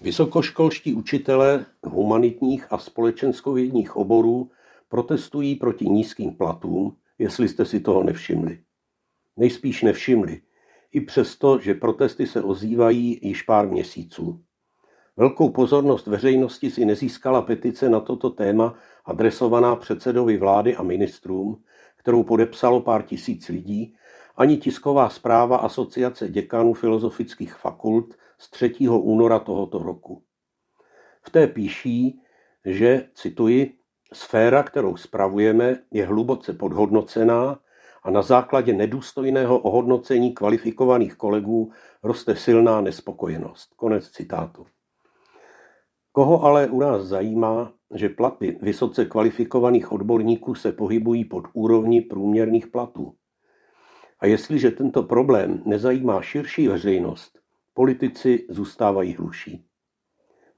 Vysokoškolští učitelé humanitních a společenskovědních oborů protestují proti nízkým platům, jestli jste si toho nevšimli. Nejspíš nevšimli, i přesto, že protesty se ozývají již pár měsíců. Velkou pozornost veřejnosti si nezískala petice na toto téma adresovaná předsedovi vlády a ministrům, kterou podepsalo pár tisíc lidí, ani tisková zpráva Asociace děkanů filozofických fakult z 3. února tohoto roku. V té píší, že, cituji, sféra, kterou spravujeme, je hluboce podhodnocená a na základě nedůstojného ohodnocení kvalifikovaných kolegů roste silná nespokojenost. Konec citátu. Koho ale u nás zajímá, že platy vysoce kvalifikovaných odborníků se pohybují pod úrovni průměrných platů? A jestliže tento problém nezajímá širší veřejnost, politici zůstávají hluší.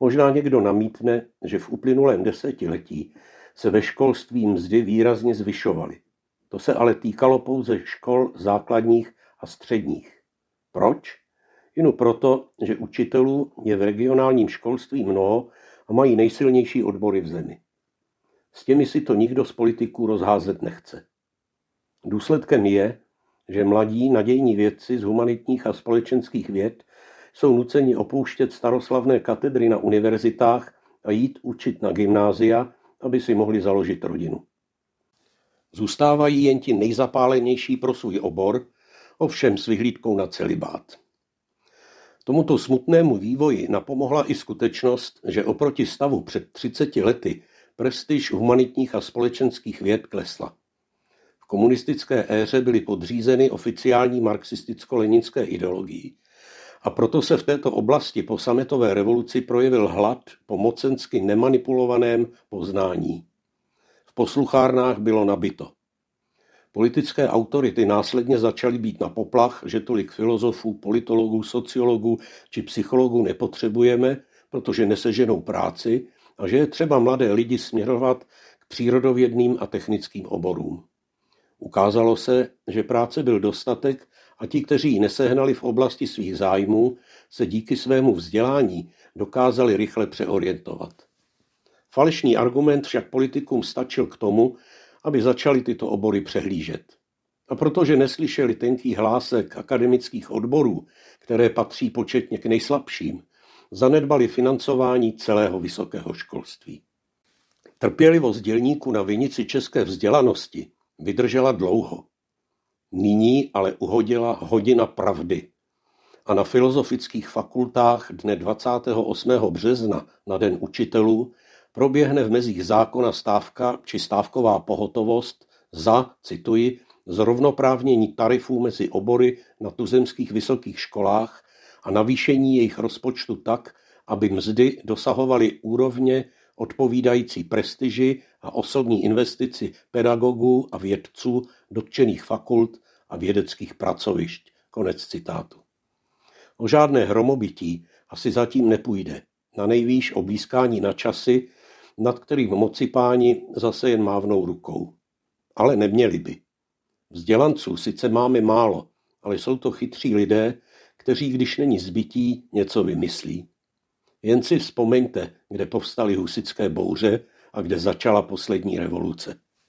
Možná někdo namítne, že v uplynulém desetiletí se ve školství mzdy výrazně zvyšovaly. To se ale týkalo pouze škol základních a středních. Proč? Jen proto, že učitelů je v regionálním školství mnoho a mají nejsilnější odbory v zemi. S těmi si to nikdo z politiků rozházet nechce. Důsledkem je, že mladí nadějní vědci z humanitních a společenských věd jsou nuceni opouštět staroslavné katedry na univerzitách a jít učit na gymnázia, aby si mohli založit rodinu. Zůstávají jen ti nejzapálenější pro svůj obor, ovšem s vyhlídkou na celibát. Tomuto smutnému vývoji napomohla i skutečnost, že oproti stavu před 30 lety prestiž humanitních a společenských věd klesla. V komunistické éře byly podřízeny oficiální marxisticko-leninské ideologii a proto se v této oblasti po sametové revoluci projevil hlad po mocensky nemanipulovaném poznání. V posluchárnách bylo nabito. Politické autority následně začaly být na poplach, že tolik filozofů, politologů, sociologů či psychologů nepotřebujeme, protože neseženou práci a že je třeba mladé lidi směrovat k přírodovědným a technickým oborům. Ukázalo se, že práce byl dostatek a ti, kteří ji nesehnali v oblasti svých zájmů, se díky svému vzdělání dokázali rychle přeorientovat. Falešný argument však politikům stačil k tomu, aby začali tyto obory přehlížet. A protože neslyšeli tenký hlásek akademických odborů, které patří početně k nejslabším, zanedbali financování celého vysokého školství. Trpělivost dělníků na vinici české vzdělanosti vydržela dlouho. Nyní ale uhodila hodina pravdy. A na filozofických fakultách dne 28. března na Den učitelů proběhne v mezích zákona stávka či stávková pohotovost za, cituji, zrovnoprávnění tarifů mezi obory na tuzemských vysokých školách a navýšení jejich rozpočtu tak, aby mzdy dosahovaly úrovně odpovídající prestiži a osobní investici pedagogů a vědců dotčených fakult a vědeckých pracovišť. Konec citátu. O žádné hromobytí asi zatím nepůjde. Na nejvýš o blízkání na časy, nad kterým moci páni zase jen mávnou rukou. Ale neměli by. Vzdělanců sice máme málo, ale jsou to chytří lidé, kteří, když není zbytí, něco vymyslí. Jen si vzpomeňte, kde povstaly husické bouře a kde začala poslední revoluce.